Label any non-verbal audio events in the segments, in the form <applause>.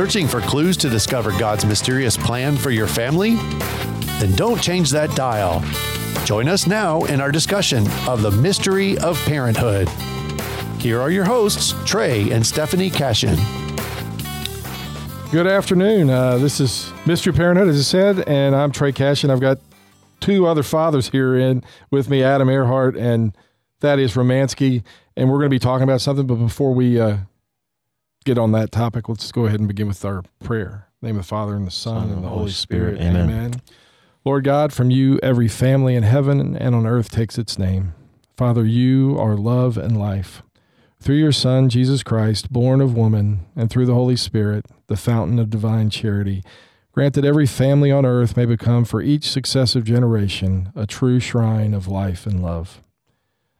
Searching for clues to discover God's mysterious plan for your family? Then don't change that dial. Join us now in our discussion of the mystery of parenthood. Here are your hosts, Trey and Stephanie Cashin. Good afternoon. Uh, this is Mystery Parenthood, as I said, and I'm Trey Cashin. I've got two other fathers here in with me, Adam Earhart and Thaddeus Romansky, and we're going to be talking about something. But before we uh, get on that topic, let's go ahead and begin with our prayer. name of the Father and the Son, Son and the Holy Spirit. Spirit. Amen. Amen. Lord God, from you every family in heaven and on earth takes its name. Father, you are love and life. Through your Son, Jesus Christ, born of woman, and through the Holy Spirit, the fountain of divine charity, grant that every family on earth may become for each successive generation a true shrine of life and love.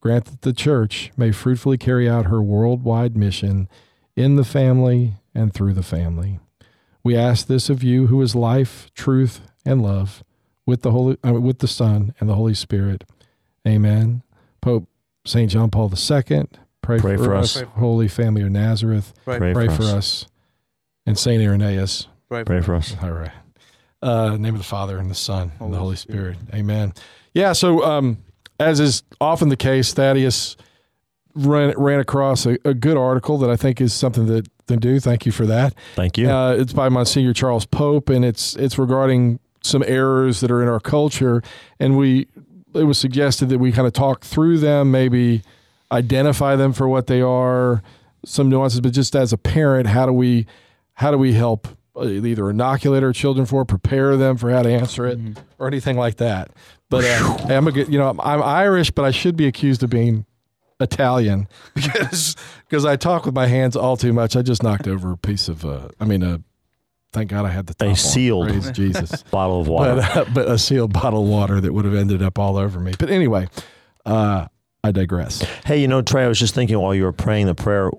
grant that the Church may fruitfully carry out her worldwide mission in the family and through the family. We ask this of you, who is life, truth, and love, with the Holy, uh, with the Son and the Holy Spirit. Amen. Pope Saint John Paul II Pray, pray for, for, us. us. Holy Family of Nazareth. Pray, pray, pray for, us. us. And Saint Irenaeus. Pray, pray for us. All right. Uh, name of the Father and the Son Holy and the Holy Spirit. Spirit. Amen. Yeah. So, um, as is often the case, Thaddeus ran ran across a, a, good article that I think is something that to do. Thank you for that. Thank you. Uh, it's by Monsignor Charles Pope, and it's it's regarding some errors that are in our culture, and we it was suggested that we kind of talk through them, maybe identify them for what they are, some nuances, but just as a parent, how do we how do we help uh, either inoculate our children for, prepare them for how to answer it, mm-hmm. or anything like that? But uh, hey, I'm a good, you know, I'm Irish, but I should be accused of being Italian <laughs> because because I talk with my hands all too much. I just knocked over a piece of, uh, I mean, a thank God I had the top a sealed Praise <laughs> Jesus bottle of water, but, uh, but, a sealed bottle of water that would have ended up all over me. But anyway, uh, I digress. Hey, you know, Trey, I was just thinking while you were praying the prayer,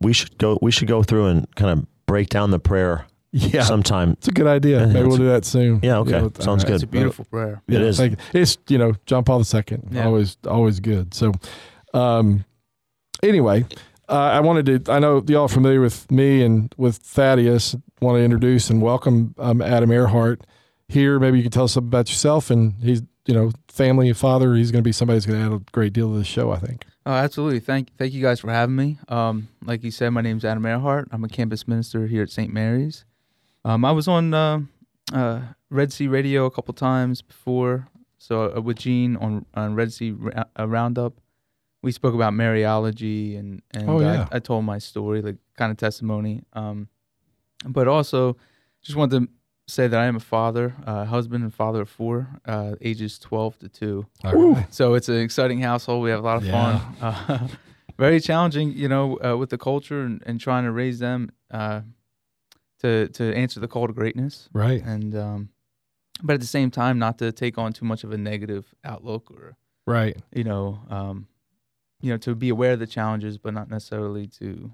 we should go. We should go through and kind of break down the prayer. Yeah, sometime. It's a good idea. Maybe we'll do that soon. Yeah, okay, you know, sounds right. good. It's a beautiful prayer. It is. Like, it's you know John Paul II. Yeah. Always, always good. So, um, anyway, uh, I wanted to. I know y'all are familiar with me and with Thaddeus. Want to introduce and welcome um, Adam Earhart here. Maybe you can tell us something about yourself. And he's you know, family father. He's going to be somebody who's going to add a great deal to the show, I think. Oh, absolutely. Thank thank you guys for having me. Um, like you said, my name is Adam Earhart. I'm a campus minister here at St. Mary's. Um, I was on uh, uh, Red C Radio a couple times before, so uh, with Gene on, on Red C uh, Roundup. We spoke about Mariology and and oh, yeah. I, I, told my story, like kind of testimony. Um, but also just wanted to say that I am a father, uh, husband, and father of four, uh, ages 12 to 2. So it's an exciting household. We have a lot of yeah. fun. Uh, <laughs> very challenging, you know, uh, with the culture and, and, trying to raise them uh, to to answer the call to greatness. Right. And um, but at the same time, not to take on too much of a negative outlook or right. You know, um, you know, to be aware of the challenges, but not necessarily to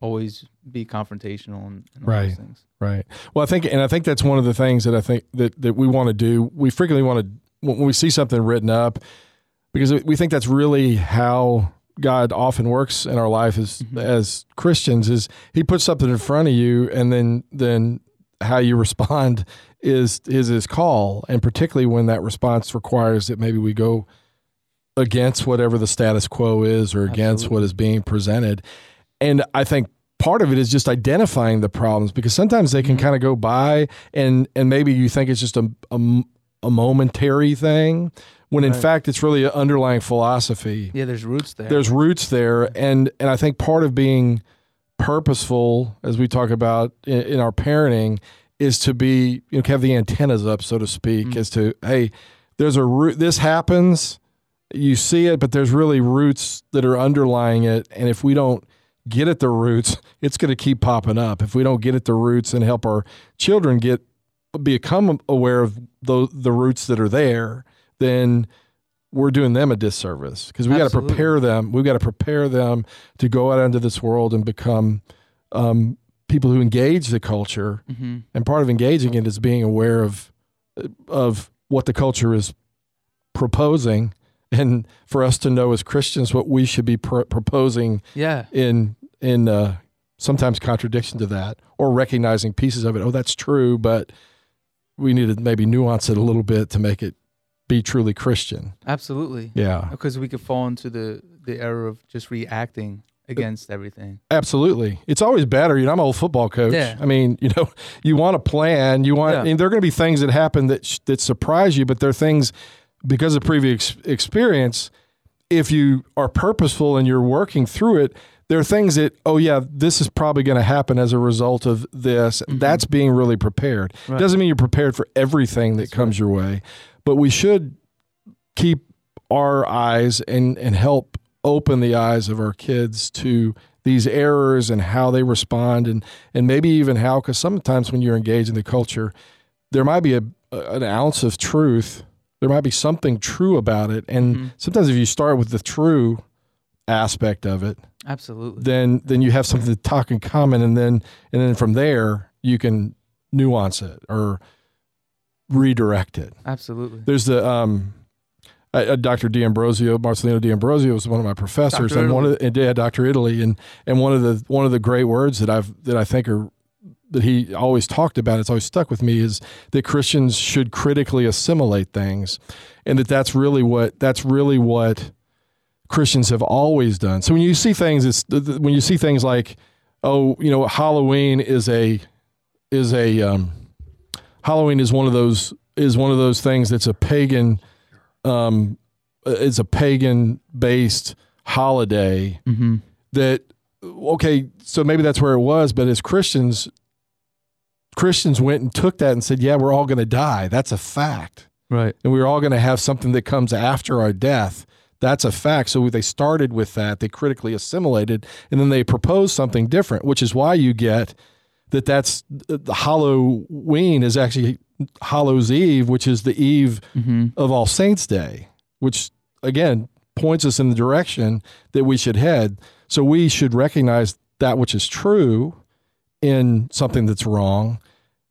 always be confrontational and, and right, right. Well, I think, and I think that's one of the things that I think that that we want to do. We frequently want to when we see something written up because we think that's really how God often works in our life as mm-hmm. as Christians. Is He puts something in front of you, and then then how you respond is is His call, and particularly when that response requires that maybe we go against whatever the status quo is or against Absolutely. what is being presented and I think part of it is just identifying the problems because sometimes they can mm-hmm. kind of go by and and maybe you think it's just a a, a momentary thing when in fact it's really an underlying philosophy. Yeah, there's roots there. There's roots there and and I think part of being purposeful as we talk about in, in our parenting is to be you know have the antennas up so to speak mm-hmm. as to hey there's a root this happens you see it but there's really roots that are underlying it and if we don't get at the roots, it's going to keep popping up. If we don't get at the roots and help our children get become aware of the the roots that are there, then we're doing them a disservice because we got to prepare them. We've got to prepare them to go out into this world and become um, people who engage the culture. hmm And part of engaging it is being aware of of what the culture is proposing, and for us to know as Christians what we should be pr- proposing Yeah. in in uh, sometimes contradiction to that, or recognizing pieces of it. Oh, that's true, but we need to maybe nuance it a little bit to make it be truly Christian. Absolutely. Yeah, Because we could fall into the the error of just reacting against everything. absolutely. It's always better. You know, I'm an old football coach. Yeah. I mean, you know, <laughs> you want a plan. You want, Yeah. and there are going to be things that happen that sh- that surprise you, but there are things because of previous experience. If you are purposeful and you're working through it, there are things that, oh yeah, this is probably going to happen as a result of this. Mm-hmm. That's being really prepared. Right. Doesn't mean you're prepared for everything that comes your way, but we should keep our eyes and and help open the eyes of our kids to these errors and how they respond and and maybe even how because sometimes when you're engaged in the culture there might be a, an ounce of truth there might be something true about it and Mhm. sometimes if you start with the true aspect of it Absolutely. then then you have something to talk in common and then and then from there you can nuance it or redirect it Absolutely. there's the um, uh, Dr. D'Ambrosio, Marcellino D'Ambrosio was one of my professors, Dr. and one of the, and yeah, Dr. Italy, and and one of the one of the great words that I've that I think are that he always talked about. It's always stuck with me is that Christians should critically assimilate things, and that that's really what that's really what Christians have always done. So when you see things, it's when you see things like, oh, you know, Halloween is a is a um, Halloween is one of those is one of those things that's a pagan um it's a pagan based holiday Mm-hmm. that okay so maybe that's where it was but as Christians Christians went and took that and said yeah we're all going to die. That's a fact. Right. and we're all going to have something that comes after our death. That's a fact. So they started with that. They critically assimilated and then they proposed something different which is why you get that that's the Halloween is actually Hallows Eve which is the eve Mm-hmm. of All Saints Day, which again points us in the direction that we should head. So we should recognize that which is true in something that's wrong,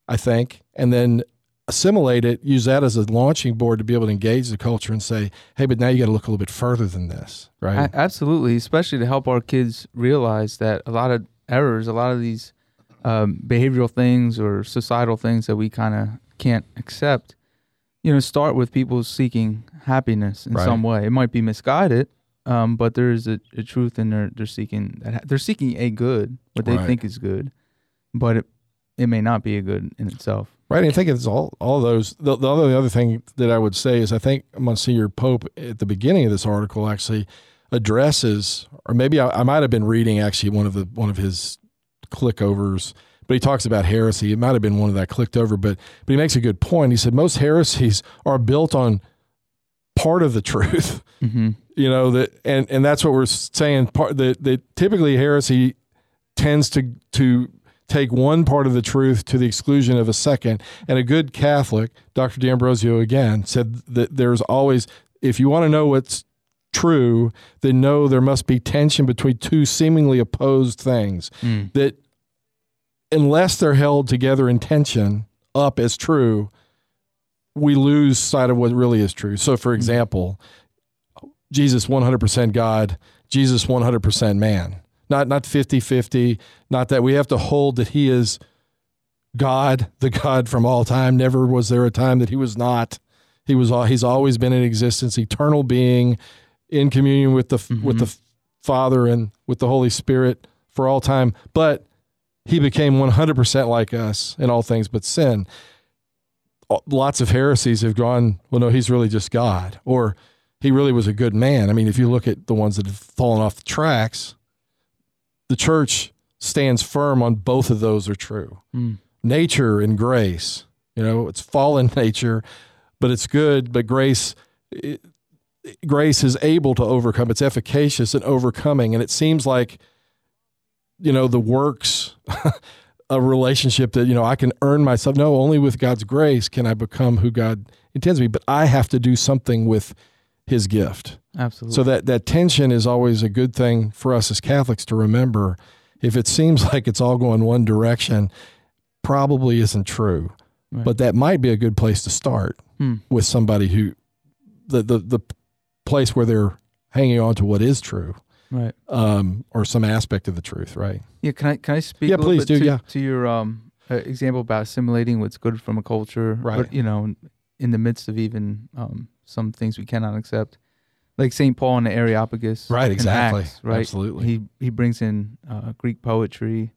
I think, and then assimilate it, use that as a launching board to be able to engage the culture and say, hey, but now you got to look a little bit further than this, right? Absolutely, especially to help our kids realize that a lot of errors, a lot of these um, behavioral things or societal things that we kind of can't accept, you know, start with people seeking happiness in Right. some way. It might be misguided, um, but there is a, a truth in there. They're seeking that they're seeking a good, what they Right. think is good, but it it may not be a good in itself. Right, and I think it's all all those. The, the other the other thing that I would say is I think Monsignor Pope at the beginning of this article actually addresses, or maybe I, I might have been reading actually one of the one of his click overs, but he talks about heresy. It might have been one of that clicked over, but but he makes a good point. He said most heresies are built on part of the truth <laughs> Mm-hmm. you know that and and that's what we're saying part that that typically heresy tends to to take one part of the truth to the exclusion of a second and a good catholic dr d'ambrosio again said that there's always if you want to know what's true then know there must be tension between two seemingly opposed things Mm. that unless they're held together in tension up as true, we lose sight of what really is true. So, for mm-hmm. example, Jesus 100% God, Jesus 100% man. Not not 50-50, not that we have to hold that he is God, the God from all time. Never was there a time that he was not. He was all, he's always been in existence, eternal being in communion with the with mm-hmm. the Father and with the Holy Spirit for all time. But he became 100% like us in all things but sin. Lots of heresies have gone, well, no, he's really just God, or he really was a good man. I mean, if you look at the ones that have fallen off the tracks, the church stands firm on both of those are true. Mm. Nature and grace, you know, it's fallen <laughs> nature, but it's good, but grace. It, grace is able to overcome it's efficacious in overcoming and it seems like you know the works <laughs> a relationship that you know I can earn myself. No, only with God's grace can I become who God intends me. But I have to do something with His gift. Absolutely. So that that tension is always a good thing for us as Catholics to remember. If it seems like it's all going one direction, probably isn't true. Right. But that might be a good place to start Hmm. with somebody who the the the place where they're hanging on to what is true right. um, or some aspect of the truth, right? Yeah, can I can I speak? Yeah, a please do, To, yeah. to your um uh, example about assimilating what's good from a culture, Right. But you know, in the midst of even um some things we cannot accept, like Saint Paul in the Areopagus, Right, exactly. Acts, right? Absolutely. He he brings in uh, Greek poetry,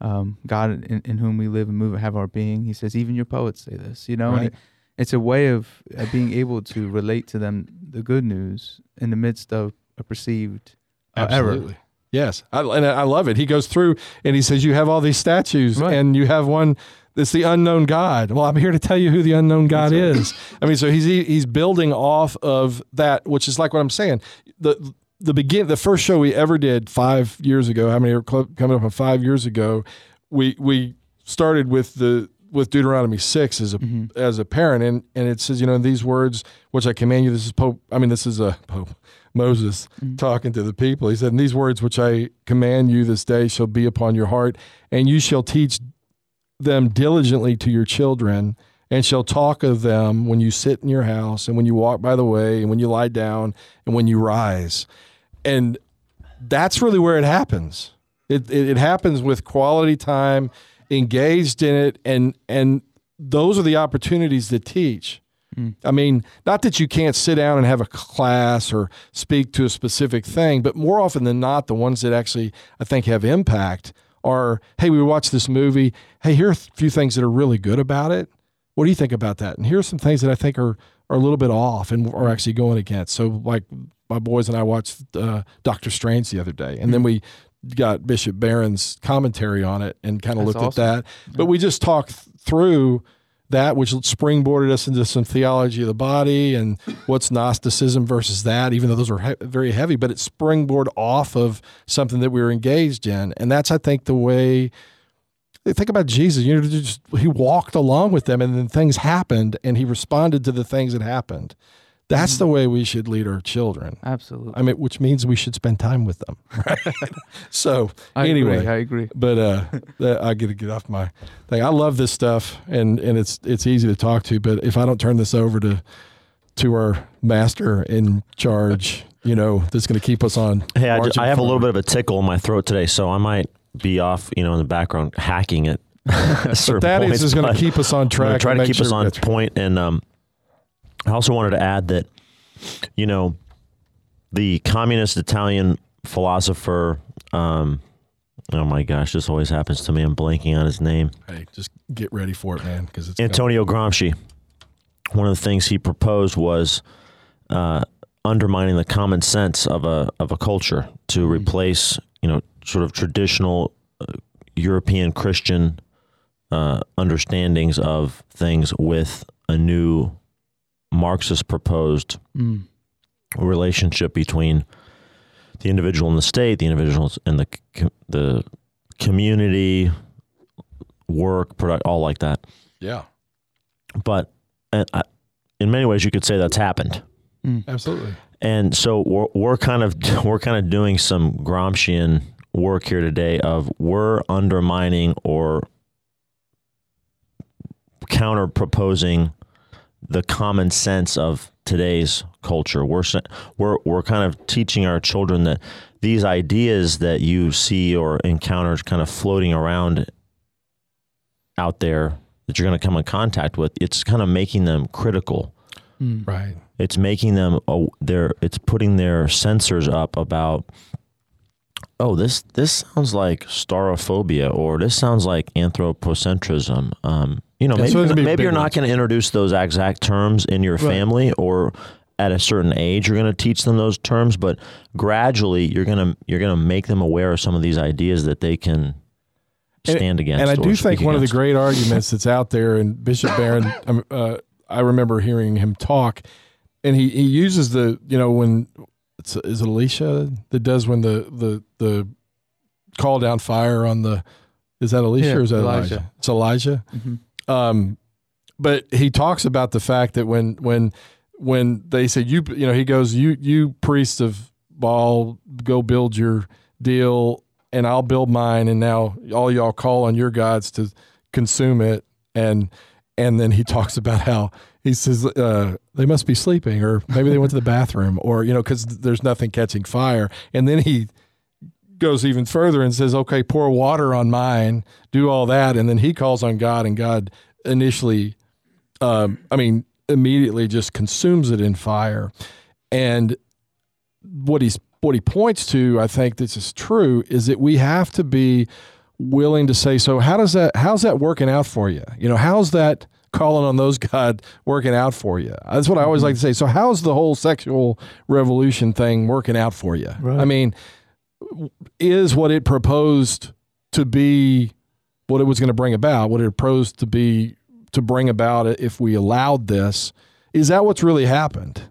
um, God in, in whom we live and move and have our being. He says, even your poets say this, you know. And Right. it- it's a way of uh, being able to relate to them the good news in the midst of a perceived uh. Absolutely. Yes, I, and I love it. He goes through and he says, "You have all these statues, Right. and you have one that's the unknown God." Well, I'm here to tell you who the unknown God is. I mean, so he's he's building off of that, which is like what I'm saying. the The begin the first show we ever did five years ago. How many are coming up on five years ago? We we started with the with Deuteronomy six as a Mm-hmm. as a parent, and and it says, you know, in these words which I command you. This is Pope. I mean, this is a Pope Moses mm-hmm. talking to the people. He said, "In these words which I command you this day shall be upon your heart, and you shall teach them diligently to your children." And shall talk of them when you sit in your house, and when you walk by the way, and when you lie down, and when you rise. And that's really where it happens. It, it, it happens with quality time, engaged in it, and and those are the opportunities to teach. I mean, not that you can't sit down and have a class or speak to a specific thing, but more often than not, the ones that actually I think have impact are, hey, we watched this movie. Hey, here are a few things that are really good about it. What do you think about that? And here are some things that I think are are a little bit off and are actually going against. So, like my boys and I watched uh, Doctor Strange the other day, and then we got Bishop Barron's commentary on it and kind of That's looked awesome. at that. But we just talked th- through that, which springboarded us into some theology of the body and what's Gnosticism versus that, even though those are he- very heavy, but it springboarded off of something that we were engaged in. And that's, I think, the way. Think about Jesus. You know, just he walked along with them, and then things happened, and he responded to the things that happened. That's the way we should lead our children. Absolutely. I mean, which means we should spend time with them. <laughs> Right? so I anyway, agree. I agree. but uh, I get to get off my thing. I love this stuff, and and it's it's easy to talk to. But if I don't turn this over to to our master in charge, you know, that's going to keep us on. Hey, I, ju- marching I have a little bit of a tickle in my throat today, so I might be off, you know, in the background hacking it. <laughs> at certain That points, is, is going to keep us on track. gonna try to make keep us on that's- And um, I also wanted to add that, you know, the communist Italian philosopher. Um, oh my gosh, this always happens to me. I'm blanking on his name. Hey, just get ready for it, man, because it's Antonio Gramsci. One of the things he proposed was uh, undermining the common sense of a of a culture to replace, you know, sort of traditional uh, European Christian uh, understandings of things with a new Marxist proposed Mm. relationship between the individual and the state, the individuals and the the community, work, product, all like that yeah, but uh, I- in many ways you could say that's happened absolutely. and so we're, we're kind of <laughs> we're kind of doing some Gramscian work here today of we're undermining or counter proposing the common sense of today's culture we're we're we're kind of teaching our children that these ideas that you see or encounter kind of floating around out there that you're going to come in contact with it's kind of making them critical Mm. Right. it's making them oh they're it's putting their sensors up about oh this this sounds like staurophobia or this sounds like anthropocentrism um you know Yeah, so maybe, those maybe you're not going to introduce those exact terms in your family or at a certain age you're going to teach them those terms but gradually you're going to you're going to make them aware of some of these ideas that they can And- stand against And I do think speak one of the great <laughs> arguments that's out there, and Bishop Barron, um, uh, I remember hearing him talk, and he, he uses the you know when it's, is it Alicia that does when the the the call down fire on the Is that Elisha Yeah, or is that Elijah? Elijah. It's Elijah. Mhm. Um, but he talks about the fact that when when when they said you you know he goes you you priests of Baal go build your deal and I'll build mine and now all y'all call on your gods to consume it. And and then he <laughs> talks about how he says uh, they must be sleeping or maybe they went to the bathroom or you know because there's nothing catching fire. And then he goes even further and says okay pour water on mine do all that. And then he calls on god and god initially um, i mean immediately just consumes it in fire. And what he's what he points to i think this is true is that we have to be willing to say so how does that how's that working out for you? You know how's that calling on those <laughs> god working out for you? That's what i always like to say. So how's the whole sexual revolution thing working out for you? Right. i mean is what it proposed to be what it was going to bring about what it proposed to be to bring about it if we allowed this is that what's really happened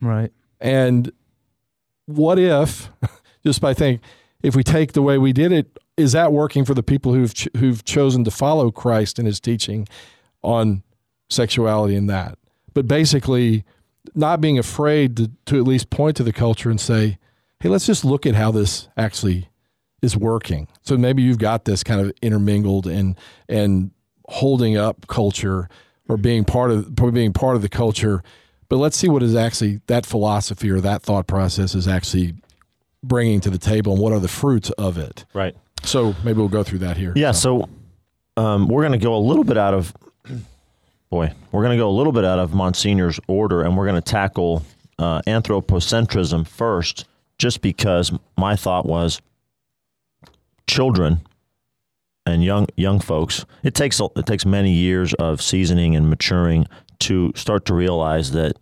Right. and what if, <laughs> just by thinking, if we take the way we did it, is that working for the people who've ch- who've chosen to follow Christ and His teaching on sexuality and that? But basically, not being afraid to, to at least point to the culture and say, "Hey, let's just look at how this actually is working." So maybe you've got this kind of intermingled and and holding up culture or being part of probably being part of the culture but let's see what is actually that philosophy or that thought process is actually bringing to the table and what are the fruits of it Right. so maybe we'll go through that here Yeah. So um, we're going to go a little bit out of, boy, we're going to go a little bit out of Monsignor's order, and we're going to tackle uh, anthropocentrism first, just because my thought was children and young young folks. It takes it takes many years of seasoning and maturing to start to realize that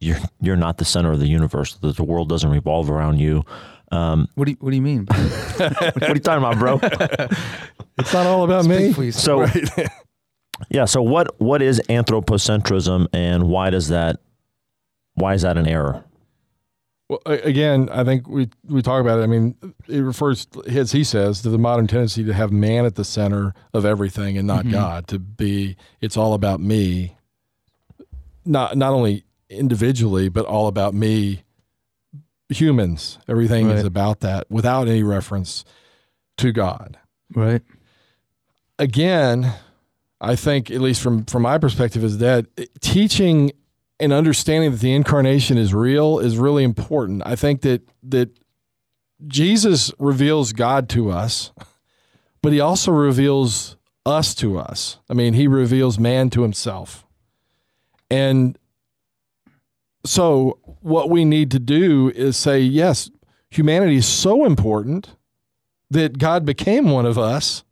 you're you're not the center of the universe. That the world doesn't revolve around you. Um, What do you What do you mean? <laughs> what are you talking about, bro? it's not all about me Speak, please. So, <laughs> yeah. So, what what is anthropocentrism, and why does that why is that an error? Well, again i think we we talk about it. I mean it refers as he says to the modern tendency to have man at the center of everything and not mm-hmm. god to be it's all about me. Not not only individually but all about me. Humans everything is about that without any reference to god. Right. again, I think, at least from from my perspective, is that teaching and understanding that the incarnation is real is really important. I think that that Jesus reveals God to us, but he also reveals us to us. I mean, he reveals man to himself. And so what we need to do is say, yes, humanity is so important that God became one of us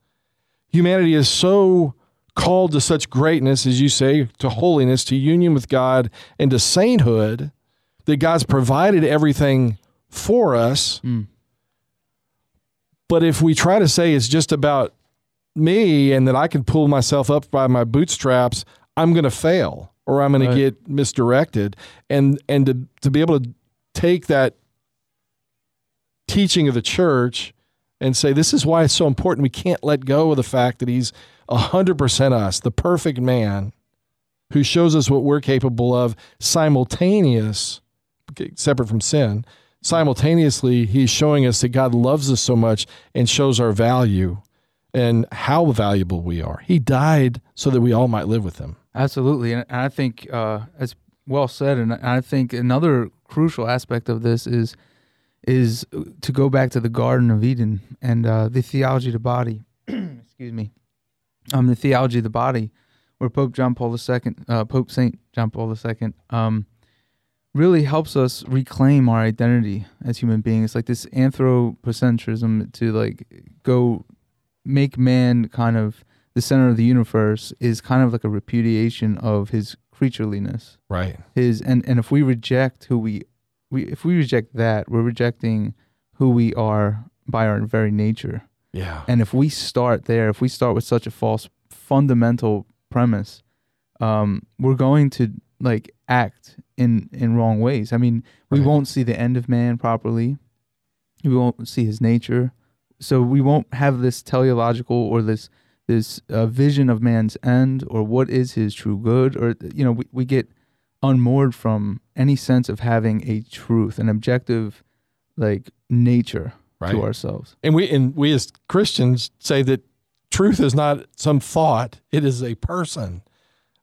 humanity is so called to such greatness, as you say, to holiness, to union with God, and to sainthood, that God's provided everything for us. Mm. But if we try to say it's just about me and that I can pull myself up by my bootstraps, I'm going to fail or I'm going Right. to get misdirected. And and to to be able to take that teaching of the church and say this is why it's so important. We can't let go of the fact that he's hundred percent us, the perfect man, who shows us what we're capable of, simultaneous, separate from sin. Simultaneously, he's showing us that God loves us so much and shows our value and how valuable we are. He died so that we all might live with him. Absolutely, and I think uh, it's well said. And I think another crucial aspect of this is is to go back to the Garden of Eden and uh, the theology of the body. <clears throat> Excuse me, um, the theology of the body, where Pope John Paul II, uh, Pope Saint John Paul II, um, really helps us reclaim our identity as human beings. Like this anthropocentrism to like go make man kind of the center of the universe is kind of like a repudiation of his creatureliness Right. his and and if we reject who we we if we reject that we're rejecting who we are by our very nature Yeah. and if we start there if we start with such a false fundamental premise um we're going to like act in in wrong ways i mean we Right. won't see the end of man properly we won't see his nature so we won't have this teleological or this this uh, vision of man's end or what is his true good or you know we, we get unmoored from any sense of having a truth an objective like nature Right. to ourselves And we and we as Christians say that truth is not some thought; it is a person.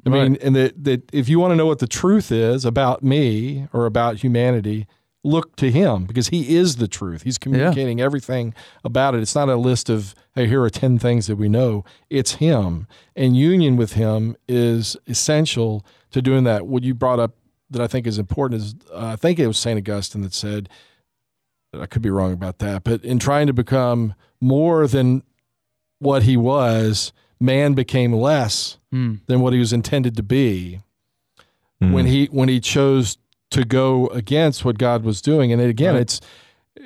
I mean, and that that if you want to know what the truth is about me or about humanity, look to Him because He is the truth. He's communicating everything about it. It's not a list of hey, here are ten things that we know. It's Him, and union with Him is essential to doing that. What you brought up that I think is important is uh, I think it was Saint Augustine that said. I could be wrong about that, but in trying to become more than what he was, man became less Mm. than what he was intended to be Mm. when he when he chose to go against what God was doing. And again, Right. it's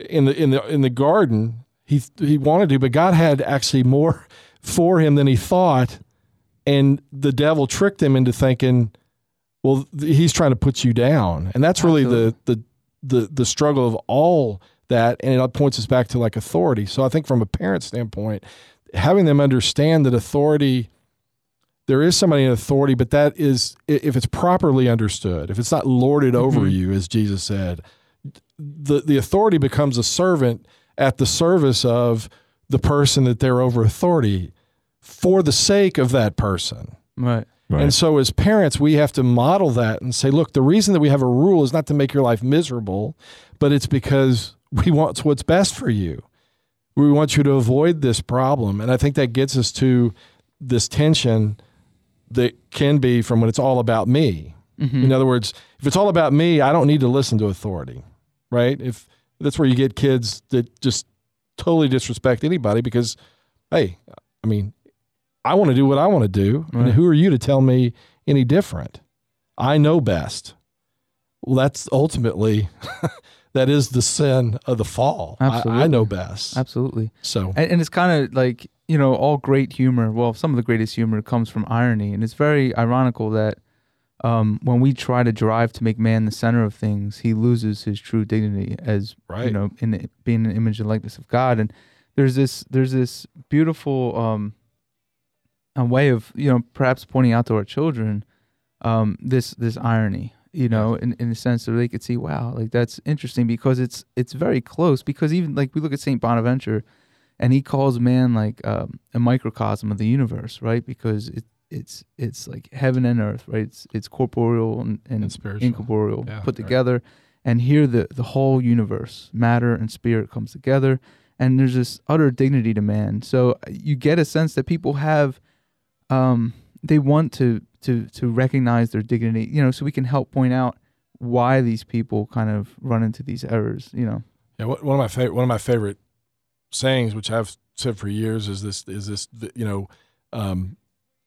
in the in the in the garden. He he wanted to, but God had actually more for him than he thought, and the devil tricked him into thinking, well, th- he's trying to put you down, and that's really the the the the struggle of all that, and it points us back to like authority. So I think from a parent standpoint, having them understand that authority there is somebody in authority, but that is if it's properly understood, if it's not lorded over Mhm. you, as Jesus said, the the authority becomes a servant at the service of the person that they're over authority for the sake of that person. right Right. And so, as parents, we have to model that and say, look, the reason that we have a rule is not to make your life miserable, but it's because we want what's best for you. We want you to avoid this problem. And I think that gets us to this tension that can be from when it's all about me. Mhm. In other words, if it's all about me, I don't need to listen to authority, right? If that's where you get kids that just totally disrespect anybody because, hey, I mean, I want to do what I want to do. And who are you to tell me any different? I know best. Well, that's ultimately <laughs> that is the sin of the fall. I, I know best. absolutely. So and, and it's kind of like you know all great humor well some of the greatest humor comes from irony. And it's very ironical that um, when we try to drive to make man the center of things he loses his true dignity as you know in being an image and likeness of god. And there's this there's this beautiful um, a way of you know perhaps pointing out to our children um, this this irony you know in, in the sense that they could see wow like that's interesting because it's it's very close because even like we look at saint bonaventure and he calls man like um, a microcosm of the universe right? Because it it's it's like heaven and earth right? It's it's corporeal and, and, And spiritual. incorporeal Yeah, put right. together. And here the the whole universe matter and spirit comes together and there's this utter dignity to man. So uh, you get a sense that people have um they want to to to recognize their dignity you know so we can help point out why these people kind of run into these errors you know Yeah, one one of my favorite one of my favorite sayings, which I've said for years, is this is this you know, um,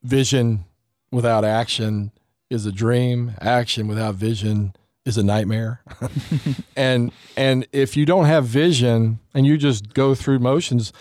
vision without action is a dream. Action without vision is a nightmare. <laughs> and and if you don't have vision and you just go through motions,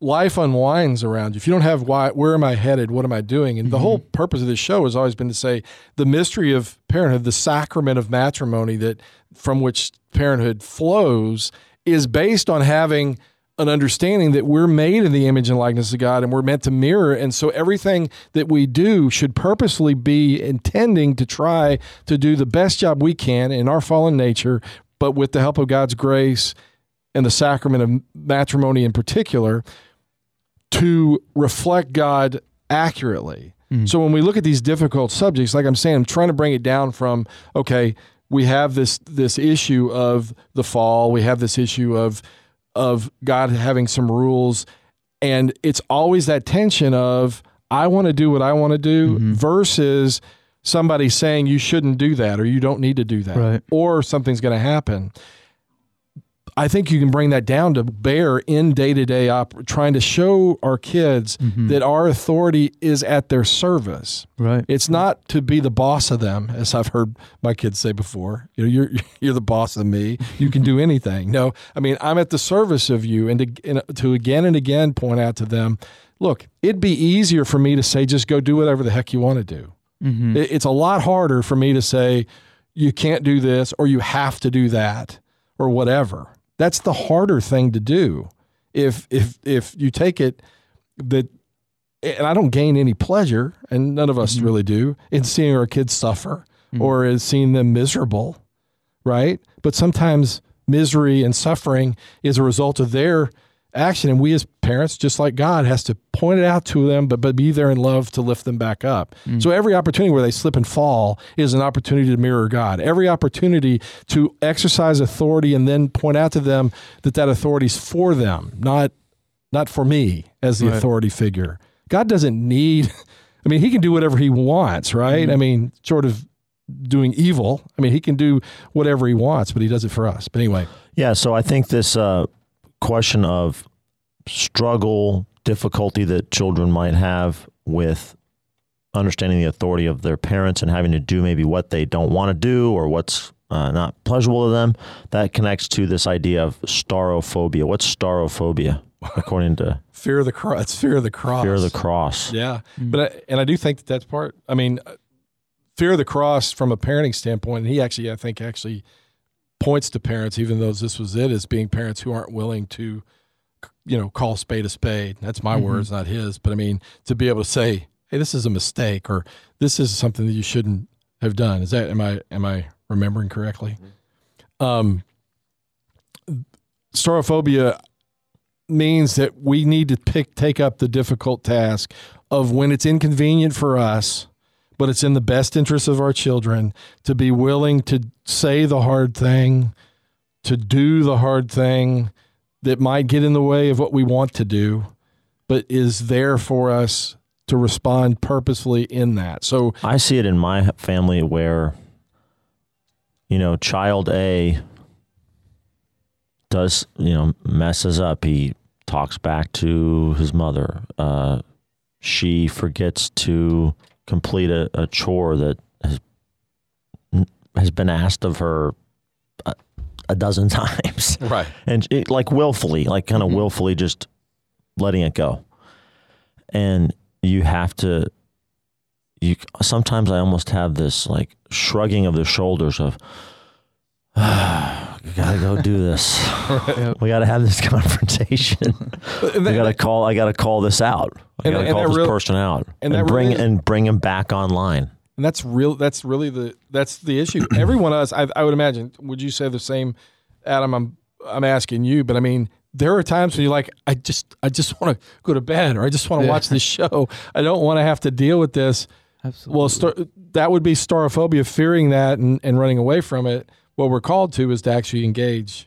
life unwinds around you. If you don't have why, where am I headed? What am I doing? And the mm-hmm. whole purpose of this show has always been to say the mystery of parenthood, the sacrament of matrimony that from which parenthood flows, is based on having an understanding that we're made in the image and likeness of God and we're meant to mirror. And so everything that we do should purposely be intending to try to do the best job we can in our fallen nature, but with the help of God's grace and the sacrament of matrimony in particular, to reflect God accurately. Hmm. So when we look at these difficult subjects, like I'm saying, I'm trying to bring it down from okay, we have this this issue of the fall, we have this issue of of God having some rules, and it's always that tension of I want to do what I want to do mm-hmm. versus somebody saying you shouldn't do that or you don't need to do that Right. or something's going to happen. I think you can bring that down to bear in day to day trying to show our kids that our authority is at their service. right It's not to be the boss of them, as I've heard my kids say before. You know, you're <laughs> you're the boss of me. You can do anything. No, I mean I'm at the service of you, and to, and to again and again point out to them, look, it'd be easier for me to say just go do whatever the heck you want to do. mm-hmm. It- It's a lot harder for me to say you can't do this or you have to do that or whatever. That's the harder thing to do. if if if you take it that and I don't gain any pleasure, and none of us Mhm. really do, in seeing our kids suffer Mhm. or in seeing them miserable, right? But sometimes misery and suffering is a result of their action, and we as parents, just like God, has to point it out to them, but but be there in love to lift them back up. Mm. So every opportunity where they slip and fall is an opportunity to mirror God. Every opportunity to exercise authority and then point out to them that that authority is for them, not not for me as the Right. authority figure. God doesn't need. <laughs> I mean, He can do whatever He wants, right? Mhm. I mean, sort of doing evil. I mean, He can do whatever He wants, but He does it for us. But anyway, Yeah, so I think this uh, question of struggle, difficulty that children might have with understanding the authority of their parents and having to do maybe what they don't want to do or what's uh, not pleasurable to them, that connects to this idea of staurophobia. What's staurophobia, according to <laughs> fear of the cross. It's fear of the cross. Fear of the Cross? Yeah, Mm. but I, and I do think that that's part. I mean, uh, fear of the cross from a parenting standpoint. And he actually, I think, actually points to parents, even though this was it, as being parents who aren't willing to, you know, call spade a spade. That's my Mhm. words, not his. But I mean, to be able to say, "Hey, this is a mistake," or "This is something that you shouldn't have done." Is that am I am I remembering correctly? Um, staurophobia means that we need to pick take up the difficult task of when it's inconvenient for us but it's in the best interest of our children to be willing to say the hard thing to do the hard thing that might get in the way of what we want to do but is there for us to respond purposefully in that so I see it in my family where, you know, child A does, you know, messes up. He talks back to his mother. Uh, she forgets to complete a, a chore that has has been asked of her a, a dozen <laughs> times right and it, like willfully, like kind of Mhm. willfully, just letting it go. And you have to. You sometimes I almost have this like shrugging of the shoulders of, <sighs> we gotta go do this. Yep. <laughs> We gotta have this <laughs> confrontation. and we gotta call. I gotta call this out. I And- gotta and call this real- person out and and, that bring really and bring him back online. And that's real. That's really the that's the issue. <clears throat> Everyone else, I, I would imagine. Would you say the same, Adam? I'm I'm asking you, but I mean, there are times when you're like, I just I just want to go to bed, or I just want to Yeah. watch this show. I don't want to have to deal with this. Absolutely. Well, star, that would be staurophobia, fearing that and, and running away from it. What we're called to is to actually engage.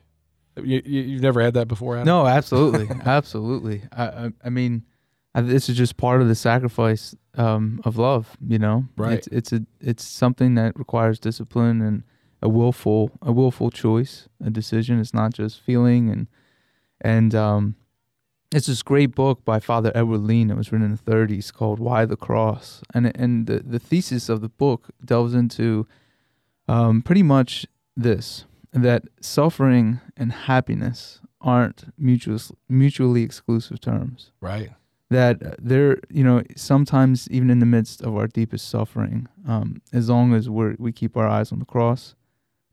You, you, you've never had that before, Adam? No, absolutely, <laughs> absolutely. I, I, I mean, I, this is just part of the sacrifice um, of love. You know, Right. It's, it's a it's something that requires discipline and a willful a willful choice, a decision. It's not just feeling and and um, it's this great book by Father Edward Leen. It was written in the 30s called "Why the Cross," and and the the thesis of the book delves into um, pretty much this that suffering and happiness aren't mutual, mutually exclusive terms. Right. That there, you know, sometimes even in the midst of our deepest suffering, um, as long as we're, we keep our eyes on the cross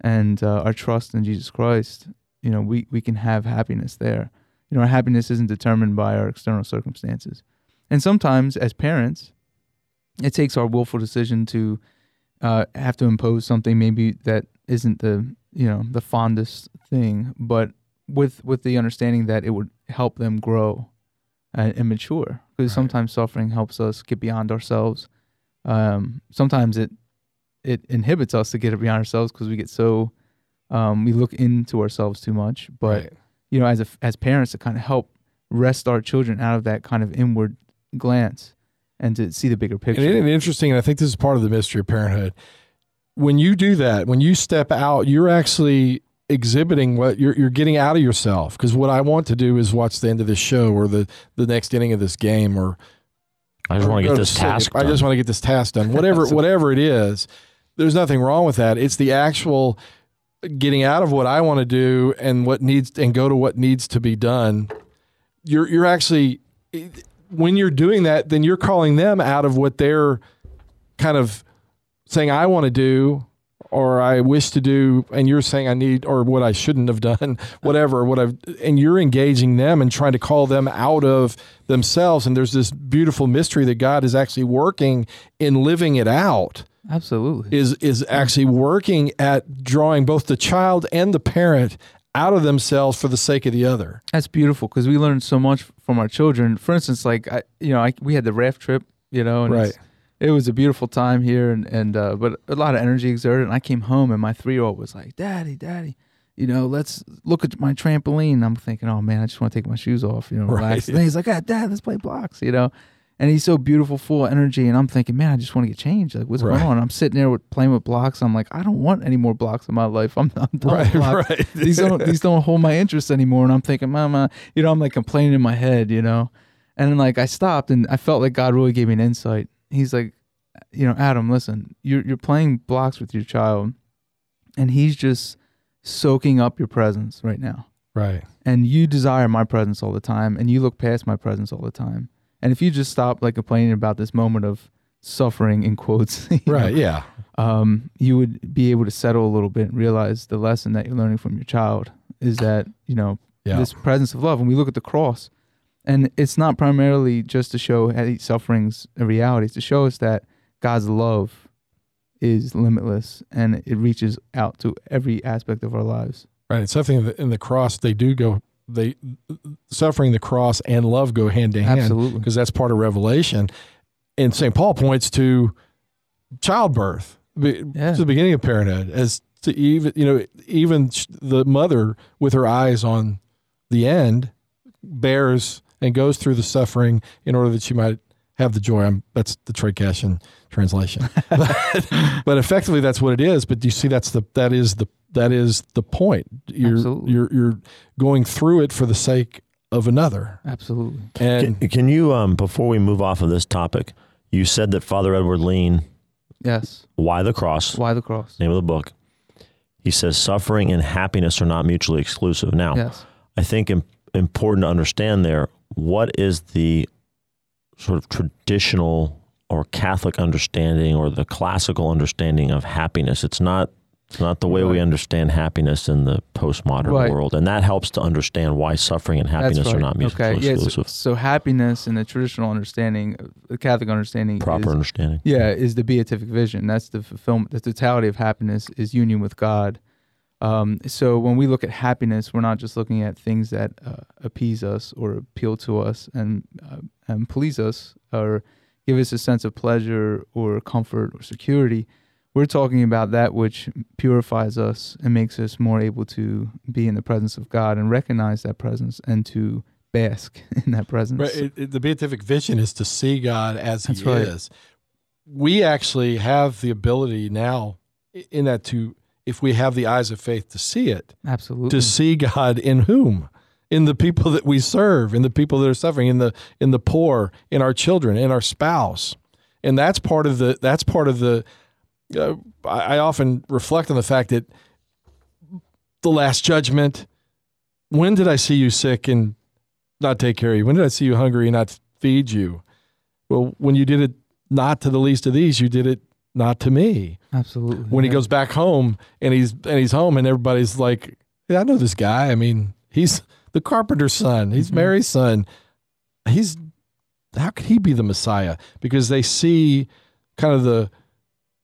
and uh, our trust in Jesus Christ, you know, we, we can have happiness there. You know, our happiness isn't determined by our external circumstances. And sometimes, as parents, it takes our willful decision to uh, have to impose something maybe that isn't the you know the fondest thing, but with with the understanding that it would help them grow and, and mature. Because Right. sometimes suffering helps us get beyond ourselves. Um, sometimes it it inhibits us to get beyond ourselves because we get so um, we look into ourselves too much. But right. you know, as a, as parents, to kind of help rest our children out of that kind of inward glance and to see the bigger picture. And isn't interesting? And I think this is part of the mystery of parenthood. When you do that, when you step out, you're actually exhibiting what you're you're getting out of yourself. Because what I want to do is watch the end of this show or the the next inning of this game or I just want to get this sleep. task. I just want to get this task done. <laughs> Whatever whatever it is, there's nothing wrong with that. It's the actual getting out of what I want to do and what needs and go to what needs to be done. You're you're actually when you're doing that, then you're calling them out of what they're kind of saying I want to do or I wish to do, and you're saying I need, or what I shouldn't have done, <laughs> whatever, what I've, and you're engaging them and trying to call them out of themselves. And there's this beautiful mystery that God is actually working in living it out. Absolutely. Is is actually working at drawing both the child and the parent out of themselves for the sake of the other. That's beautiful because we learned so much from our children. For instance, like I, you know, I, we had the raft trip, you know, and Right. it was a beautiful time here, and and uh, but a lot of energy exerted. And I came home, and my three year old was like, "Daddy, Daddy." You know, let's look at my trampoline. I'm thinking, oh man, I just want to take my shoes off, you know, Right. relax. And he's like, ah, Dad, let's play blocks, you know. And he's so beautiful, full of energy. And I'm thinking, man, I just want to get changed. Like, what's Right. going on? I'm sitting there with playing with blocks. I'm like, I don't want any more blocks in my life. I'm, I'm done with Right, blocks. <laughs> right. these don't these don't hold my interest anymore. And I'm thinking, Mama, you know, I'm like complaining in my head, you know. And then like I stopped and I felt like God really gave me an insight. He's like, you know, Adam, listen, you're you're playing blocks with your child, and he's just soaking up your presence right now. Right. And you desire my presence all the time, and you look past my presence all the time. And if you just stop like complaining about this moment of suffering in quotes, <laughs> you know, Right. Yeah. um, you would be able to settle a little bit and realize the lesson that you're learning from your child is that you know Yeah. this presence of love. When we look at the cross, and it's not primarily just to show how sufferings a reality; it's to show us that God's love is limitless and it reaches out to every aspect of our lives. Right. It's something that in the cross they do go they suffering the cross and love go hand in hand Absolutely. because that's part of Revelation. And St. Paul points to childbirth, Yeah. to the beginning of parenthood, as to even you know even the mother with her eyes on the end bears and goes through the suffering in order that she might have the joy. I'm, that's the Trey Cashin translation, <laughs> but, but effectively that's what it is. But do you see that's the that is the that is the point. You're Absolutely. you're you're going through it for the sake of another. Absolutely. And Can, can you, um, before we move off of this topic, you said that Father Edward Leen, Yes. Why the Cross, Why the cross? name of the book, he says suffering and happiness are not mutually exclusive. Now, Yes. I think im- important to understand there what is the sort of traditional or Catholic understanding or the classical understanding of happiness. It's not it's not the way we understand happiness in the postmodern Right. world, and that helps to understand why suffering and happiness right. are not mutually okay. Yeah, so, exclusive. so happiness in the traditional understanding, the Catholic understanding, Proper is, understanding. Yeah, is the beatific vision. That's the fulfillment. The totality of happiness is union with God. Um, so when we look at happiness, we're not just looking at things that uh, appease us or appeal to us and uh, and please us or give us a sense of pleasure or comfort or security. We're talking about that which purifies us and makes us more able to be in the presence of God and recognize that presence and to bask <laughs> in that presence. Right, it, it- the beatific vision is to see God as That's He right. is. We actually have the ability now, in that to, if we have the eyes of faith, to see it, Absolutely. to see God in whom, in the people that we serve, in the people that are suffering, in the in the poor, in our children, in our spouse, and that's part of the that's part of the. Uh, I, I often reflect on the fact that the Last Judgment. When did I see you sick and not take care of you? When did I see you hungry and not feed you? Well, when you did it not to the least of these, you did it not to me. Absolutely. When he goes back home and he's and he's home and everybody's like, yeah, I know this guy. I mean, he's the carpenter's son. He's Mhm. Mary's son. He's how could he be the Messiah? Because they see kind of the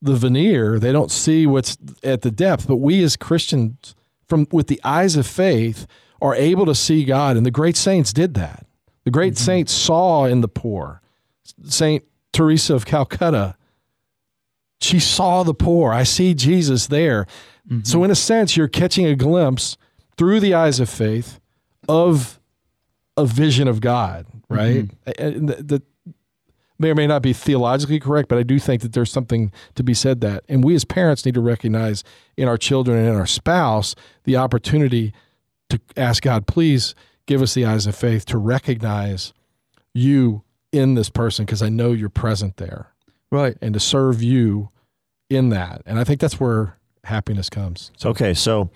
the veneer. They don't see what's at the depth. But we as Christians, from with the eyes of faith, are able to see God. And the great saints did that. The great mm-hmm. saints saw in the poor. Saint Teresa of Calcutta, she saw the poor. I see Jesus there. Mm-hmm. So, in a sense, you're catching a glimpse through the eyes of faith of a vision of God, right? Mm-hmm. And the, the may or may not be theologically correct, but I do think that there's something to be said that. And we as parents need to recognize in our children and in our spouse the opportunity to ask God, please give us the eyes of faith to recognize you in this person because I know you're present there right. and to serve you in that. And I think that's where happiness comes. So Okay, so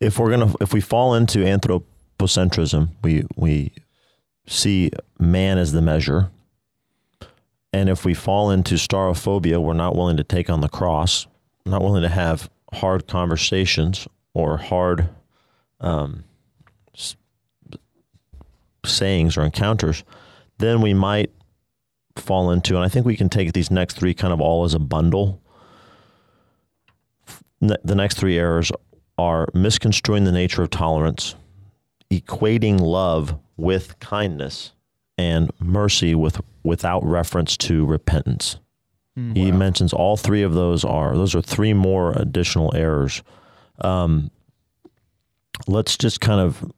if we're gonna if we fall into anthropocentrism, we we see man as the measure, and if we fall into staurophobia, we're not willing to take on the cross, not willing to have hard conversations or hard um, sayings or encounters, then we might fall into, and I think we can take these next three kind of all as a bundle. The next three errors are misconstruing the nature of tolerance, equating love with kindness, and mercy with without reference to repentance. Mm. He mentions all three of those are those are three more additional errors. Um, let's just kind of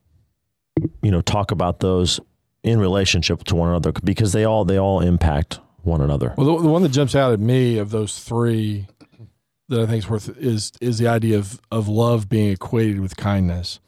you know talk about those in relationship to one another because they all they all impact one another. Well, the, the one that jumps out at me of those three that I think is worth is is the idea of of love being equated with kindness.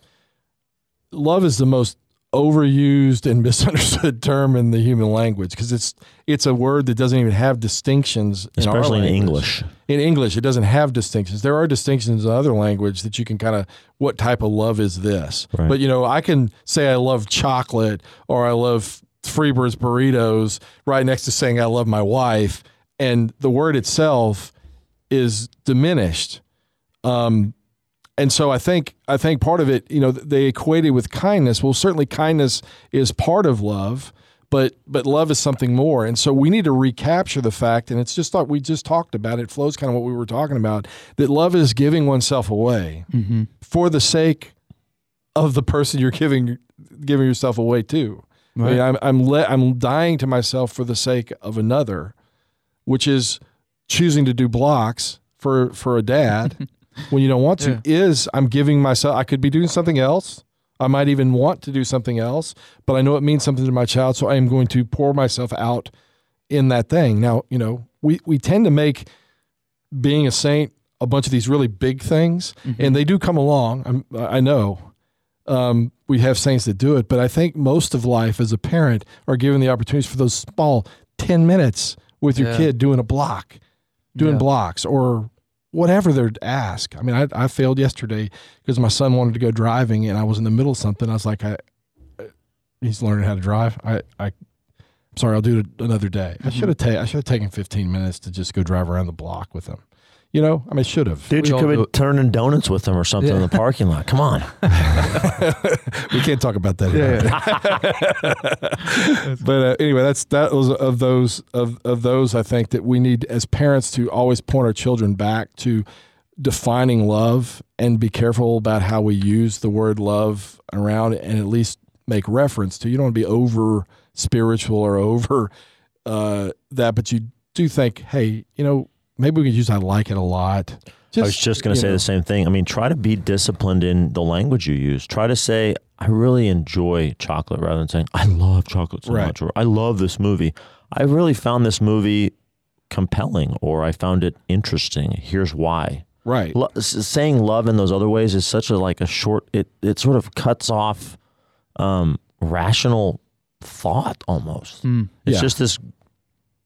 Love is the most overused and <laughs> misunderstood term in the human language because it's it's a word that doesn't even have distinctions, in our Especially in language. English. In English, it doesn't have distinctions. There are distinctions in other language that you can kind of what type of love is this? Right. But you know, I can say I love chocolate or I love Freebird's burritos right next to saying I love my wife, and the word itself is diminished. Um, and so I think I think part of it, you know, they equated with kindness. Well, certainly kindness is part of love, but but love is something more. And so we need to recapture the fact, and it's just like we just talked about. It flows kind of what we were talking about. That love is giving oneself away Mm-hmm. for the sake of the person you're giving giving yourself away to. I mean, I'm I'm le- I'm dying to myself for the sake of another, which is choosing to do blocks for for a dad <laughs> when you don't want to. Is I'm giving myself. I could be doing something else. I might even want to do something else, but I know it means something to my child, so I am going to pour myself out in that thing. Now, you know, we we tend to make being a saint a bunch of these really big things, and they do come along. I'm, I know um, we have saints that do it, but I think most of life as a parent are given the opportunities for those small ten minutes with your Yeah. kid doing a block, doing Yeah. blocks, or whatever they're asked. I mean, I, I failed yesterday because my son wanted to go driving, and I was in the middle of something. I was like, I, uh, he's learning how to drive. I, I, I'm sorry, I'll do it another day. I mm-hmm. should have ta- I should have taken 15 minutes to just go drive around the block with him. You know, I mean, should have. Dude, We you could be turning donuts with them or something in the parking lot. Come on. <laughs> we can't talk about that. here. <laughs> but uh, anyway, that's that was of those of of those I think that we need as parents to always point our children back to defining love and be careful about how we use the word love around and at least make reference to. You don't want to be over spiritual or over uh, that, but you do think, hey, you know, maybe we could use I like it a lot. I was just going to say know. the same thing. I mean, try to be disciplined in the language you use. Try to say, I really enjoy chocolate rather than saying, I love chocolate so Right. much or I love this movie. I really found this movie compelling or I found it interesting. Here's why. Right. Lo- saying love in those other ways is such a like a short it it sort of cuts off um rational thought almost. Mm. It's Yeah. just this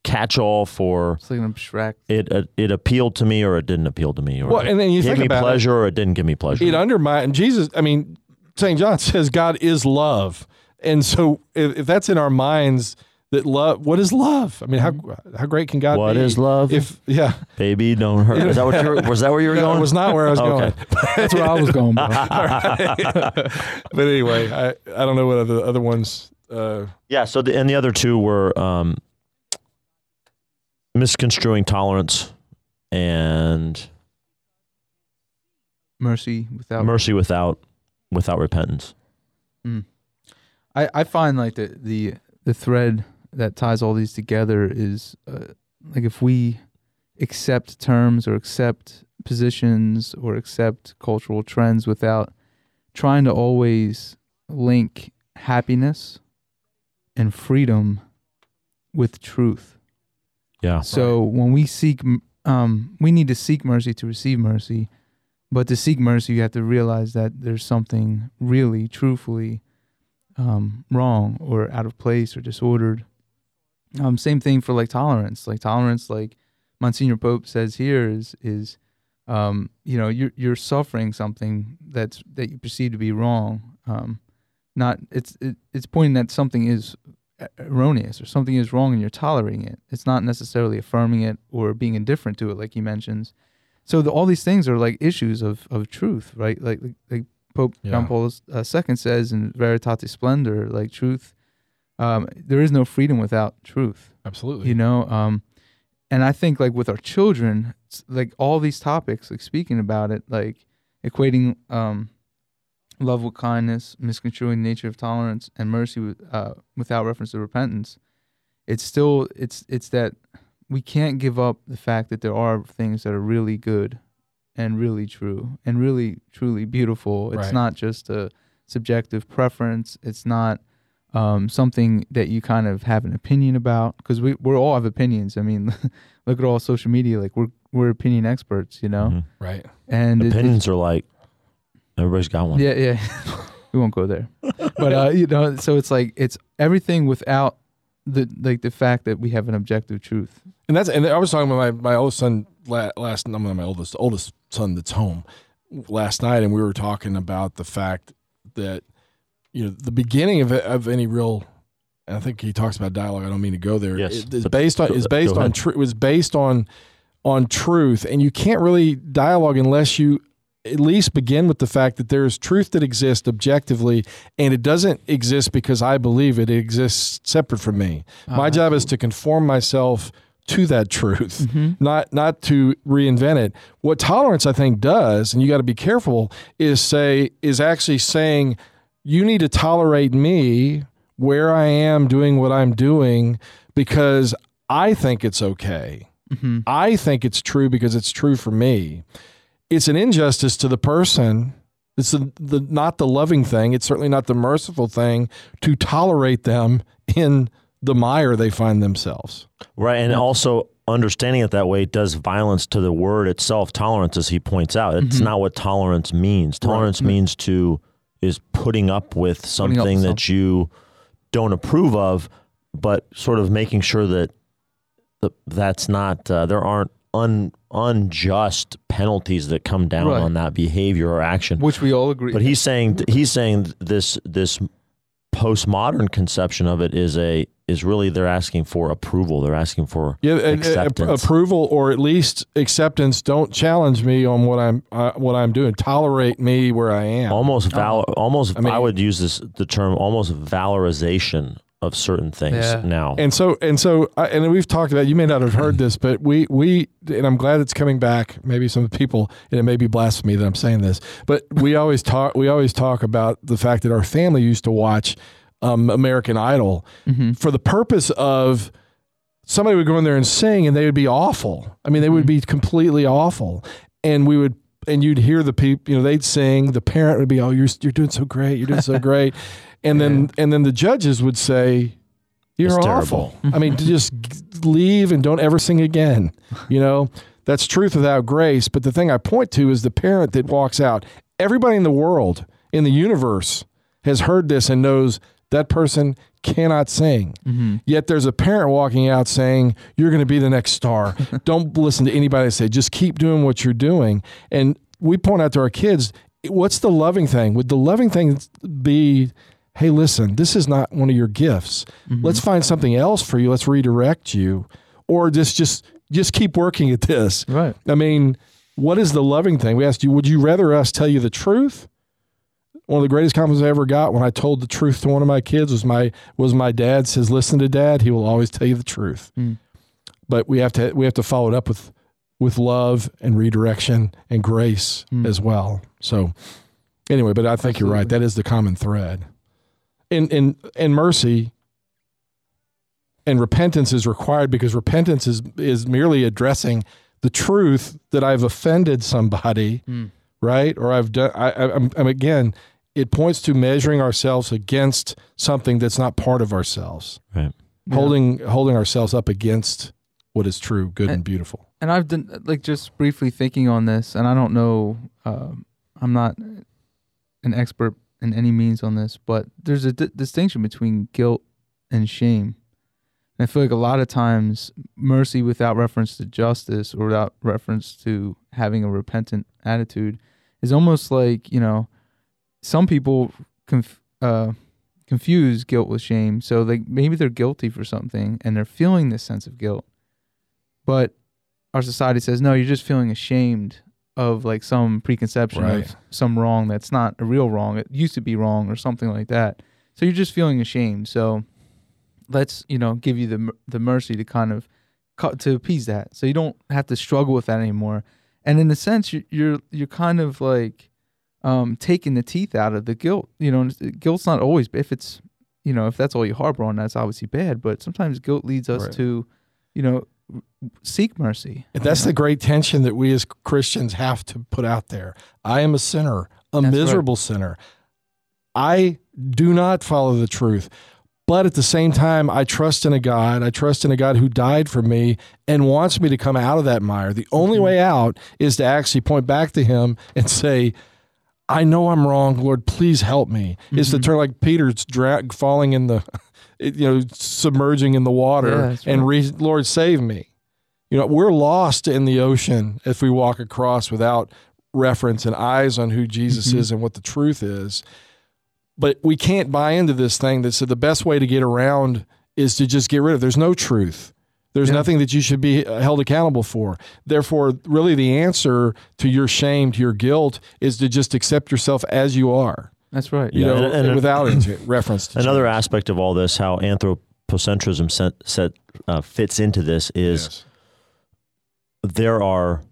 catch-all for It's abstract. it uh, it appealed to me or it didn't appeal to me or Well, and then you it gave think me about it. pleasure or it didn't give me pleasure. it undermined Jesus. I mean, St. John <laughs> says God is love. And so if, if that's in our minds that love, what is love? I mean, how, how great can God What be? is love? If, yeah, Baby, don't hurt. Is that what you were, was that where you were <laughs> that going? was not where I was Okay. going. <laughs> That's where I was going, bro. But anyway, I, I don't know what other, other ones, uh, Yeah. So the, and the other two were um, misconstruing tolerance and Mercy without mercy without without repentance. I, I find like the, the the thread that ties all these together is uh, like if we accept terms or accept positions or accept cultural trends without trying to always link happiness and freedom with truth. Yeah. So when we seek, um, we need to seek mercy to receive mercy, but to seek mercy, you have to realize that there's something really, truthfully um, wrong or out of place or disordered. Um, same thing for like tolerance. Like tolerance, like Monsignor Pope says here, is is um, you know you're you're suffering something that's that you perceive to be wrong. Um, not it's it, it's pointing that something is erroneous or something is wrong and you're tolerating it. It's not necessarily affirming it or being indifferent to it, like he mentions. so the, all these things are like issues of of truth, right? Like like, Pope Yeah. John Paul II says in Veritatis Splendor, like truth. Um, there is no freedom without truth Absolutely. you know um and i think like with our children like all these topics like speaking about it like equating um love with kindness misconstruing the nature of tolerance and mercy with, uh, without reference to repentance it's still it's it's that we can't give up the fact that there are things that are really good and really true and really truly beautiful it's Right. not just a subjective preference it's not um, something that you kind of have an opinion about because we we all have opinions. I mean, <laughs> look at all social media. Like we're we're opinion experts, you know. Mhm. right. And it- Opinions are like everybody's got one. yeah, yeah. <laughs> we won't go there, but uh, you know, so it's like it's everything without the like the fact that we have an objective truth. And that's and I was talking with my my oldest son la- last. I'm not my oldest oldest son that's home last night, and we were talking about the fact that you know the beginning of of any real. And I think he talks about dialogue. I don't mean to go there. Yes, It- it's based on go- is based on ahead. truth. Was based on on truth, and you can't really dialogue unless you at least begin with the fact that there is truth that exists objectively, and it doesn't exist because I believe it. It exists separate from me. My Uh, job is to conform myself to that truth, Mhm. not not to reinvent it. What tolerance I think does, and you got to be careful, is say is actually saying you need to tolerate me where I am doing what I'm doing because I think it's okay. Mhm. I think it's true because it's true for me. It's an injustice to the person. It's the, the not the loving thing. It's certainly not the merciful thing to tolerate them in the mire they find themselves. Right. And also understanding it that way does violence to the word itself, tolerance, as he points out. It's Mhm. not what tolerance means. Tolerance means to is putting up with Putting up something with that you don't approve of, but sort of making sure that the, that's not uh, there aren't un, unjust penalties that come down Right. on that behavior or action. Which we all agree. But he's saying he's saying this this postmodern conception of it is a is really they're asking for approval. They're asking for Yeah, and, uh, approval or at least acceptance. Don't challenge me on what I'm uh, what I'm doing. Tolerate me where I am. almost val almost I I, would use this the term almost valorization of certain things Yeah. now. And so and so I, and we've talked about. You may not have heard this, but we we and I'm glad it's coming back. Maybe some people and it may be blasphemy that I'm saying this, but we always talk. We always talk about the fact that our family used to watch um, American Idol Mhm. for the purpose of somebody would go in there and sing and they would be awful. I mean, they would be completely awful. And we would, and you'd hear the people, you know, they'd sing, the parent would be, oh, you're, you're doing so great. You're doing so <laughs> great. And then, and then the judges would say, you're It's awful. I mean, just leave and don't ever sing again. You know, that's truth without grace. But the thing I point to is the parent that walks out. Everybody in the world, in the universe, has heard this and knows that person cannot sing. Mhm. Yet there's a parent walking out saying, You're going to be the next star. <laughs> Don't listen to anybody say, just keep doing what you're doing. And we point out to our kids, What's the loving thing? Would the loving thing be, Hey, listen, this is not one of your gifts. Let's find something else for you. Let's redirect you. Or just, just, just keep working at this. Right. I mean, what is the loving thing? We asked you, would you rather us tell you the truth? One of the greatest compliments I ever got when I told the truth to one of my kids was my was my dad says, "Listen to dad; he will always tell you the truth." Mm. But we have to we have to follow it up with with love and redirection and grace Mm. as well. So, anyway, but I think you're right. That is the common thread. And and and mercy and repentance is required because repentance is is merely addressing the truth that I've offended somebody, Mm. right? Or I've done. I, I, I'm, I'm again. It points to measuring ourselves against something that's not part of ourselves, right. Yeah. holding holding ourselves up against what is true, good, and And- beautiful. and I've done like just briefly thinking on this, and I don't know, um, I'm not an expert in any means on this, but there's a distinction between guilt and shame. And I feel like a lot of times mercy without reference to justice or without reference to having a repentant attitude is almost like, you know, some people conf- uh, confuse guilt with shame. So like maybe they're guilty for something and they're feeling this sense of guilt. But our society says no, you're just feeling ashamed of like some preconception Right. of some wrong that's not a real wrong. It used to be wrong or something like that. So you're just feeling ashamed. So let's you know give you the the mercy to kind of co- to appease that, so you don't have to struggle with that anymore. And in a sense, you're you're, you're kind of like um, taking the teeth out of the guilt. You know, guilt's not always if it's you know if that's all you harbor on, that's obviously bad. But sometimes guilt leads us Right. to you know seek mercy. And that's the great tension that we as Christians have to put out there. I am a sinner, a That's right. miserable sinner. I do not follow the truth. But at the same time, I trust in a God. I trust in a God who died for me and wants me to come out of that mire. The only way out is to actually point back to Him and say, I know I'm wrong, Lord. Please help me. Is to turn like Peter's dra- falling in the, <laughs> you know, submerging in the water Yeah, that's and re- Lord save me. You know, we're lost in the ocean if we walk across without reference and eyes on who Jesus Mhm. is and what the truth is. But we can't buy into this thing that said the best way to get around is to just get rid of. There's no truth. There's Yeah. nothing that you should be held accountable for. Therefore, really, the answer to your shame, to your guilt, is to just accept yourself as you are. That's right. You Yeah, know, and- and- without <clears throat> into reference to Another change. aspect of all this, how anthropocentrism set, set, uh, fits into this, is Yes. there are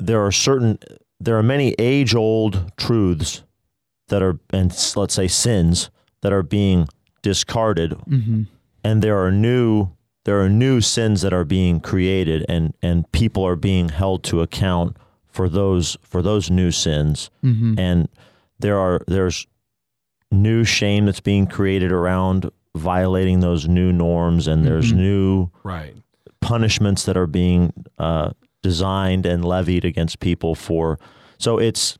there are certain there are many age old truths that are and let's say sins that are being discarded Mm-hmm. and there are new there are new sins that are being created and and people are being held to account for those for those new sins Mm-hmm. and there are there's new shame that's being created around violating those new norms and there's Mhm. new Right. punishments that are being uh, designed and levied against people for so it's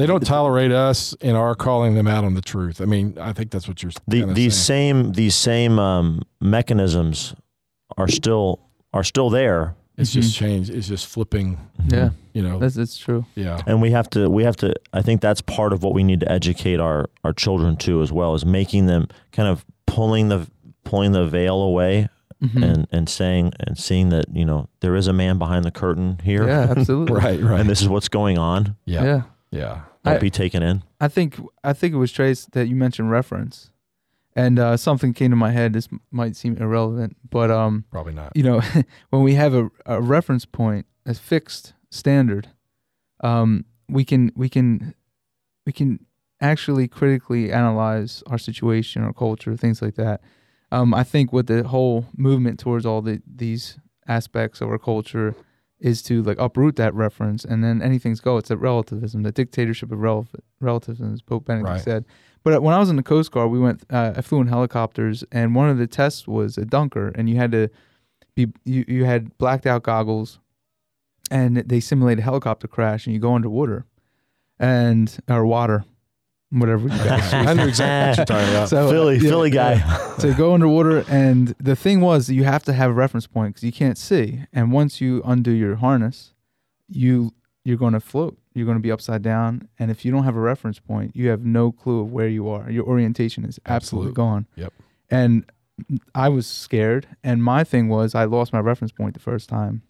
They don't tolerate us in our calling them out on the truth. I mean, I think that's what you're the, these saying. same these same um, mechanisms are still are still there It's just changed. It's just flipping. Yeah, You know. that's that's true. yeah. and we have to we have to i think that's part of what we need to educate our our children to as well is making them kind of pulling the pulling the veil away Mhm. and and saying and seeing that you know there is a man behind the curtain here yeah, absolutely. <laughs> Right. Right. and this is what's going on yeah. Yeah. Yeah. Don't I- be taken in I think I think it was Trace that you mentioned reference, and uh, something came to my head. This might seem irrelevant, but um, Probably not. you know, <laughs> when we have a, a reference point, a fixed standard, um, we can we can we can actually critically analyze our situation, our culture, things like that. Um, I think with the whole movement towards all the these aspects of our culture is to like uproot that reference and then anything's go. It's that relativism, the dictatorship of rel- relativism, as Pope Benedict Right. said. But when I was in the Coast Guard, we went. Uh, I flew in helicopters, and one of the tests was a dunker, and you had to be you, you had blacked out goggles, and they simulate a helicopter crash, and you go underwater, and or water, whatever. <laughs> I know exactly what you're talking about. <laughs> So, philly yeah, philly guy so go underwater, and the thing was that you have to have a reference point because you can't see. And once you undo your harness, you you're going to float. You're going to be upside down, and if you don't have a reference point, you have no clue of where you are. Your orientation is absolutely Absolutely. gone. Yep. And I was scared, and my thing was I lost my reference point the first time,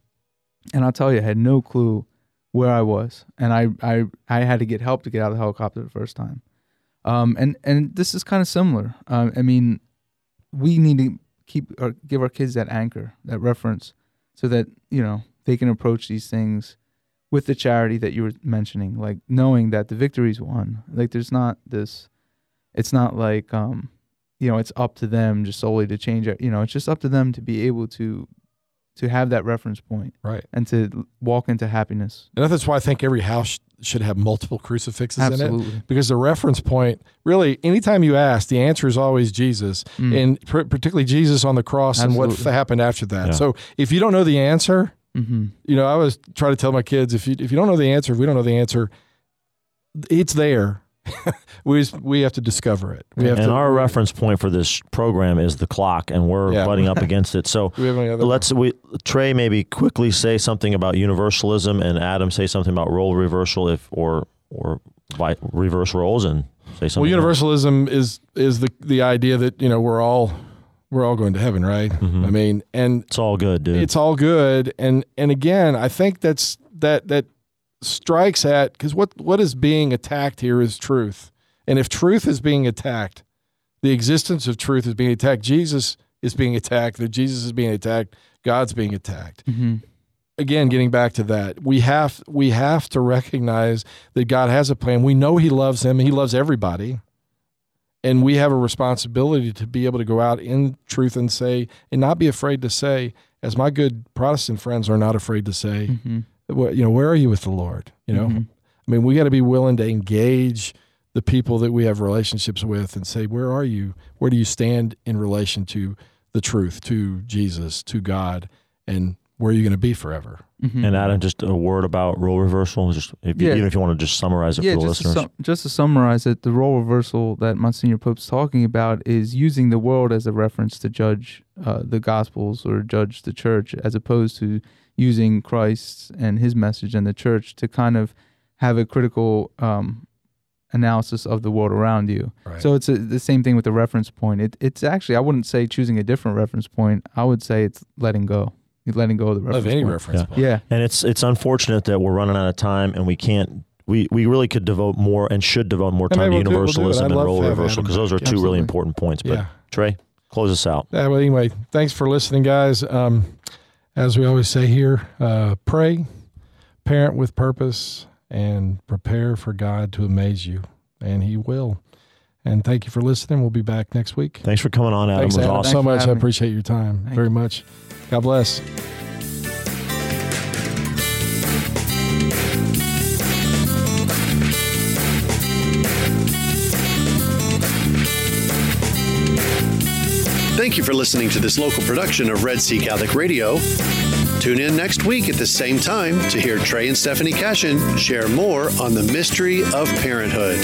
and I'll tell you, I had no clue where I was, and I I I had to get help to get out of the helicopter the first time. Um, and and this is kind of similar. Um, I mean, we need to keep or give our kids that anchor, that reference, so that you know they can approach these things with the charity that you were mentioning, like knowing that the victory's won. Like there's not this, it's not like um, you know, it's up to them just solely to change it. You know, it's just up to them to be able to to have that reference point right. and to walk into happiness. And that's why I think every house should have multiple crucifixes in it. Because the reference point, really, anytime you ask, the answer is always Jesus, Mm. and pr- particularly Jesus on the cross and what f- happened after that. Yeah. So if you don't know the answer, Mm-hmm. you know, I always try to tell my kids if you if you don't know the answer, if we don't know the answer, it's there. <laughs> we we have to discover it. We have and to. our reference point for this program is the clock and we're Yeah. butting up <laughs> against it so we have any other? let's we trey maybe quickly say something about universalism and adam say something about role reversal if or or vi- reverse roles and say something Well, universalism is is the the idea that you know we're all we're all going to heaven, right? Mm-hmm. I mean, and It's all good, dude. it's all good and and again i think that's that that strikes at because what what is being attacked here is truth and if truth is being attacked the existence of truth is being attacked jesus is being attacked that jesus is being attacked god's being attacked Mm-hmm. again getting back to that we have we have to recognize that god has a plan we know he loves them he loves everybody and we have a responsibility to be able to go out in truth and say and not be afraid to say as my good protestant friends are not afraid to say Mm-hmm. Wh- you know where are you with the lord you know i mean we got to be willing to engage the people that we have relationships with and say where are you where do you stand in relation to the truth to jesus to god and where are you going to be forever Mm-hmm. and Adam, just a word about role reversal. Just if you, Yeah. even if you want to just summarize it yeah, for the just to, listeners. sum, just to summarize it, the role reversal that Monsignor Pope's talking about is using the world as a reference to judge uh, the Gospels or judge the church, as opposed to using Christ and his message and the church to kind of have a critical um, analysis of the world around you. Right. So it's a, the same thing with the reference point. It, it's actually, I wouldn't say choosing a different reference point. I would say it's letting go. You're letting go of the reference of any point. reference Yeah. point. Yeah. And it's it's unfortunate that we're running out of time and we can't. We, we really could devote more and should devote more Yeah, time maybe to we'll do- we'll do universalism and role reversal because those are back. two really important points. But Yeah. Trey, close us out. Yeah, well, anyway, thanks for listening, guys. Um, as we always say here, uh, pray, parent with purpose, and prepare for God to amaze you, and He will. And thank you for listening. We'll be back next week. Thanks for coming on, Adam. Thanks, it was Adam, awesome. so Thanks for much. I appreciate your time Thank very much. God bless. Thank you for listening to this local production of Red C Catholic Radio. Tune in next week at the same time to hear Trey and Stephanie Cashin share more on the mystery of parenthood.